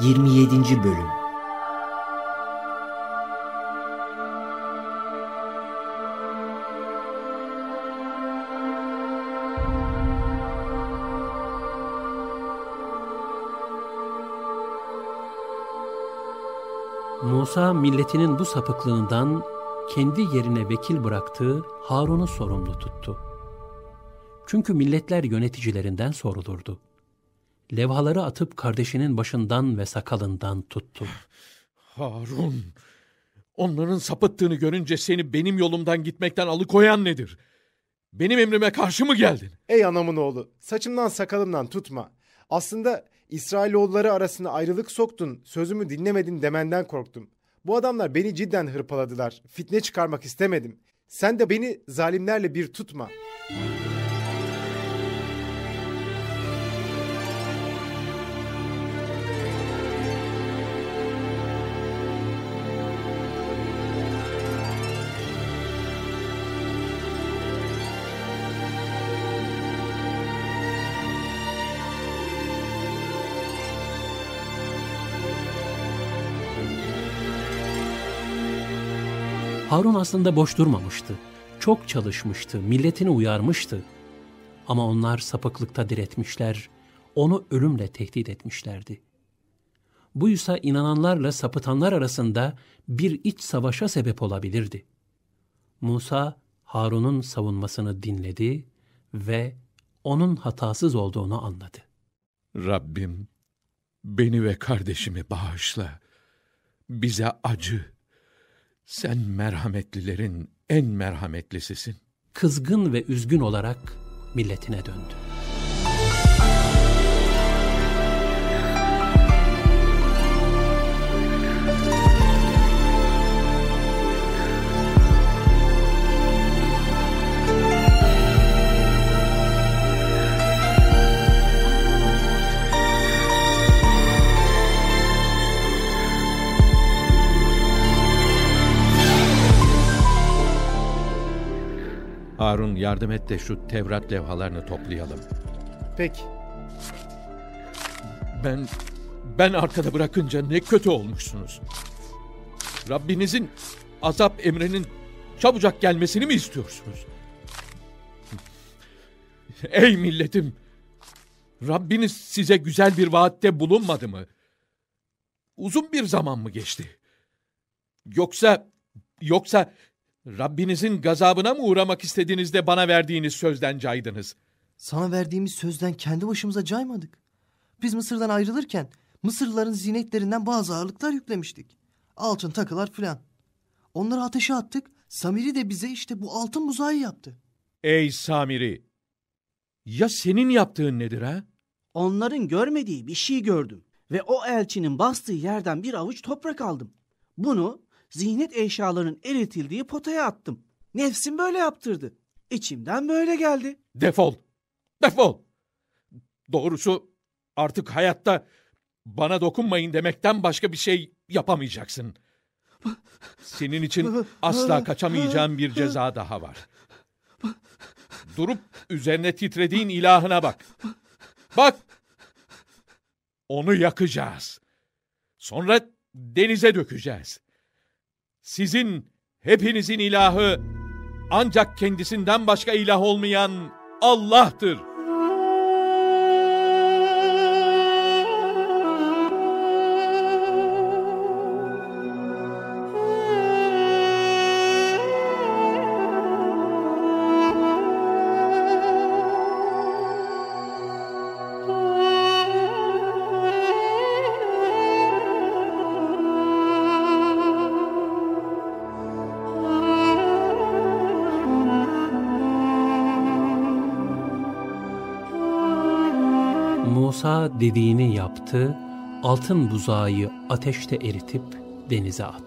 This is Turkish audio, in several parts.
27. Bölüm Musa milletinin bu sapıklığından kendi yerine vekil bıraktığı Harun'u sorumlu tuttu. Çünkü milletler yöneticilerinden sorulurdu. Levhaları atıp kardeşinin başından ve sakalından tuttu. Harun, onların sapıttığını görünce seni benim yolumdan gitmekten alıkoyan nedir? Benim emrime karşı mı geldin? Ey anamın oğlu, saçımdan sakalımdan tutma. Aslında İsrailoğulları arasında ayrılık soktun, sözümü dinlemedin demenden korktum. Bu adamlar beni cidden hırpaladılar. Fitne çıkarmak istemedim. Sen de beni zalimlerle bir tutma.'' Harun aslında boş durmamıştı. Çok çalışmıştı, milletini uyarmıştı. Ama onlar sapıklıkta diretmişler, onu ölümle tehdit etmişlerdi. Bu ise inananlarla sapıtanlar arasında bir iç savaşa sebep olabilirdi. Musa, Harun'un savunmasını dinledi ve onun hatasız olduğunu anladı. Rabbim, beni ve kardeşimi bağışla. Bize acı sen merhametlilerin en merhametlisisin. Kızgın ve üzgün olarak milletine döndü. Harun yardım et de şu Tevrat levhalarını toplayalım. Peki. Ben ben arkada bırakınca ne kötü olmuşsunuz. Rabbinizin azap emrinin çabucak gelmesini mi istiyorsunuz? Ey milletim! Rabbiniz size güzel bir vaatte bulunmadı mı? Uzun bir zaman mı geçti? Yoksa yoksa Rabbinizin gazabına mı uğramak istediğinizde bana verdiğiniz sözden caydınız? Sana verdiğimiz sözden kendi başımıza caymadık. Biz Mısır'dan ayrılırken Mısırlıların zinetlerinden bazı ağırlıklar yüklemiştik. Altın takılar filan. Onları ateşe attık. Samiri de bize işte bu altın buzayı yaptı. Ey Samiri! Ya senin yaptığın nedir ha? Onların görmediği bir şey gördüm ve o elçinin bastığı yerden bir avuç toprak aldım. Bunu zihnet eşyalarının eritildiği potaya attım. Nefsim böyle yaptırdı. İçimden böyle geldi. Defol! Defol! Doğrusu artık hayatta bana dokunmayın demekten başka bir şey yapamayacaksın. Senin için asla kaçamayacağım bir ceza daha var. Durup üzerine titrediğin ilahına bak. Bak! Onu yakacağız. Sonra denize dökeceğiz. Sizin hepinizin ilahı ancak kendisinden başka ilah olmayan Allah'tır. Musa dediğini yaptı, altın buzağı ateşte eritip denize attı.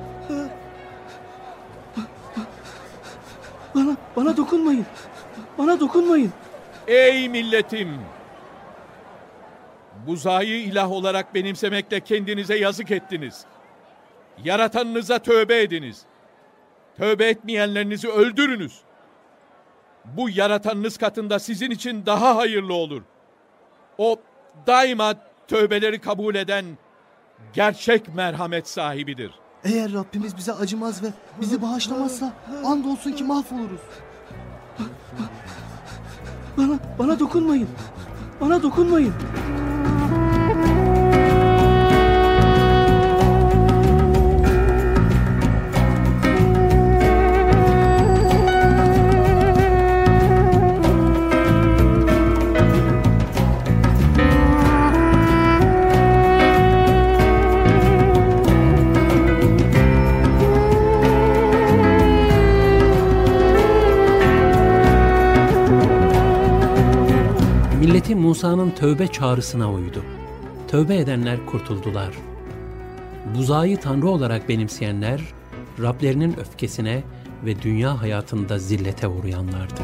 Bana, dokunmayın. Bana dokunmayın. Ey milletim! Buzayı ilah olarak benimsemekle kendinize yazık ettiniz. Yaratanınıza tövbe ediniz. Tövbe etmeyenlerinizi öldürünüz. Bu yaratanınız katında sizin için daha hayırlı olur. O daima tövbeleri kabul eden gerçek merhamet sahibidir. Eğer Rabbimiz bize acımaz ve bizi bağışlamazsa andolsun ki mahvoluruz. Bana, bana dokunmayın. Bana dokunmayın. Milleti Musa'nın tövbe çağrısına uydu. Tövbe edenler kurtuldular. Buzayı tanrı olarak benimseyenler, Rablerinin öfkesine ve dünya hayatında zillete uğrayanlardı.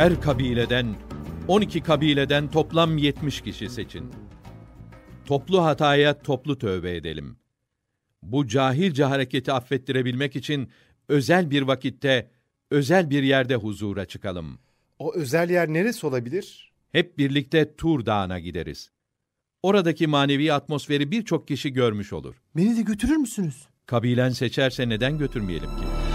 Her kabileden 12 kabileden toplam 70 kişi seçin. Toplu hataya toplu tövbe edelim. Bu cahilce hareketi affettirebilmek için özel bir vakitte, özel bir yerde huzura çıkalım. O özel yer neresi olabilir? Hep birlikte Tur Dağı'na gideriz. Oradaki manevi atmosferi birçok kişi görmüş olur. Beni de götürür müsünüz? Kabilen seçerse neden götürmeyelim ki?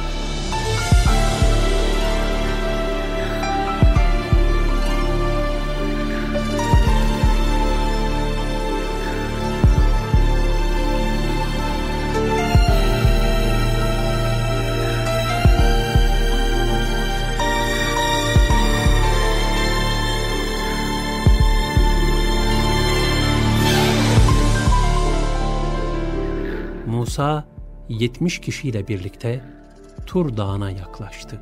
Musa 70 kişiyle birlikte Tur Dağı'na yaklaştı.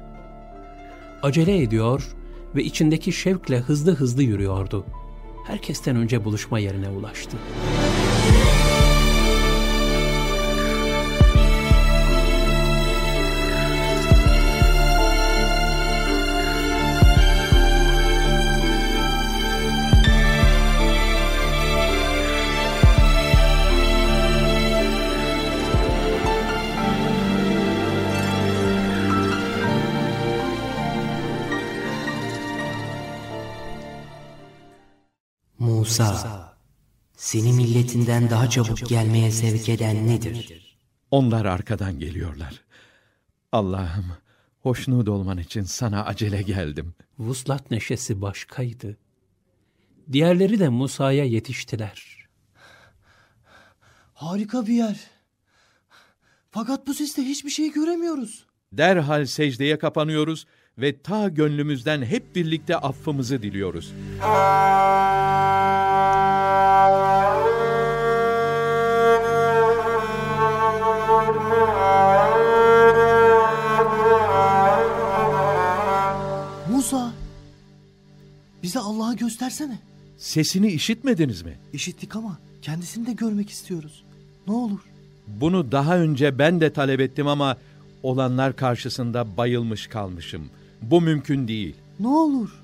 Acele ediyor ve içindeki şevkle hızlı hızlı yürüyordu. Herkesten önce buluşma yerine ulaştı. Musa, seni milletinden daha çabuk gelmeye sevk eden nedir? Onlar arkadan geliyorlar. Allah'ım, hoşnut olman için sana acele geldim. Vuslat neşesi başkaydı. Diğerleri de Musa'ya yetiştiler. Harika bir yer. Fakat bu siste hiçbir şey göremiyoruz. Derhal secdeye kapanıyoruz ve ta gönlümüzden hep birlikte affımızı diliyoruz. Musa, bize Allah'ı göstersene. Sesini işitmediniz mi? İşittik ama kendisini de görmek istiyoruz. Ne olur. Bunu daha önce ben de talep ettim ama olanlar karşısında bayılmış kalmışım. Bu mümkün değil. Ne olur.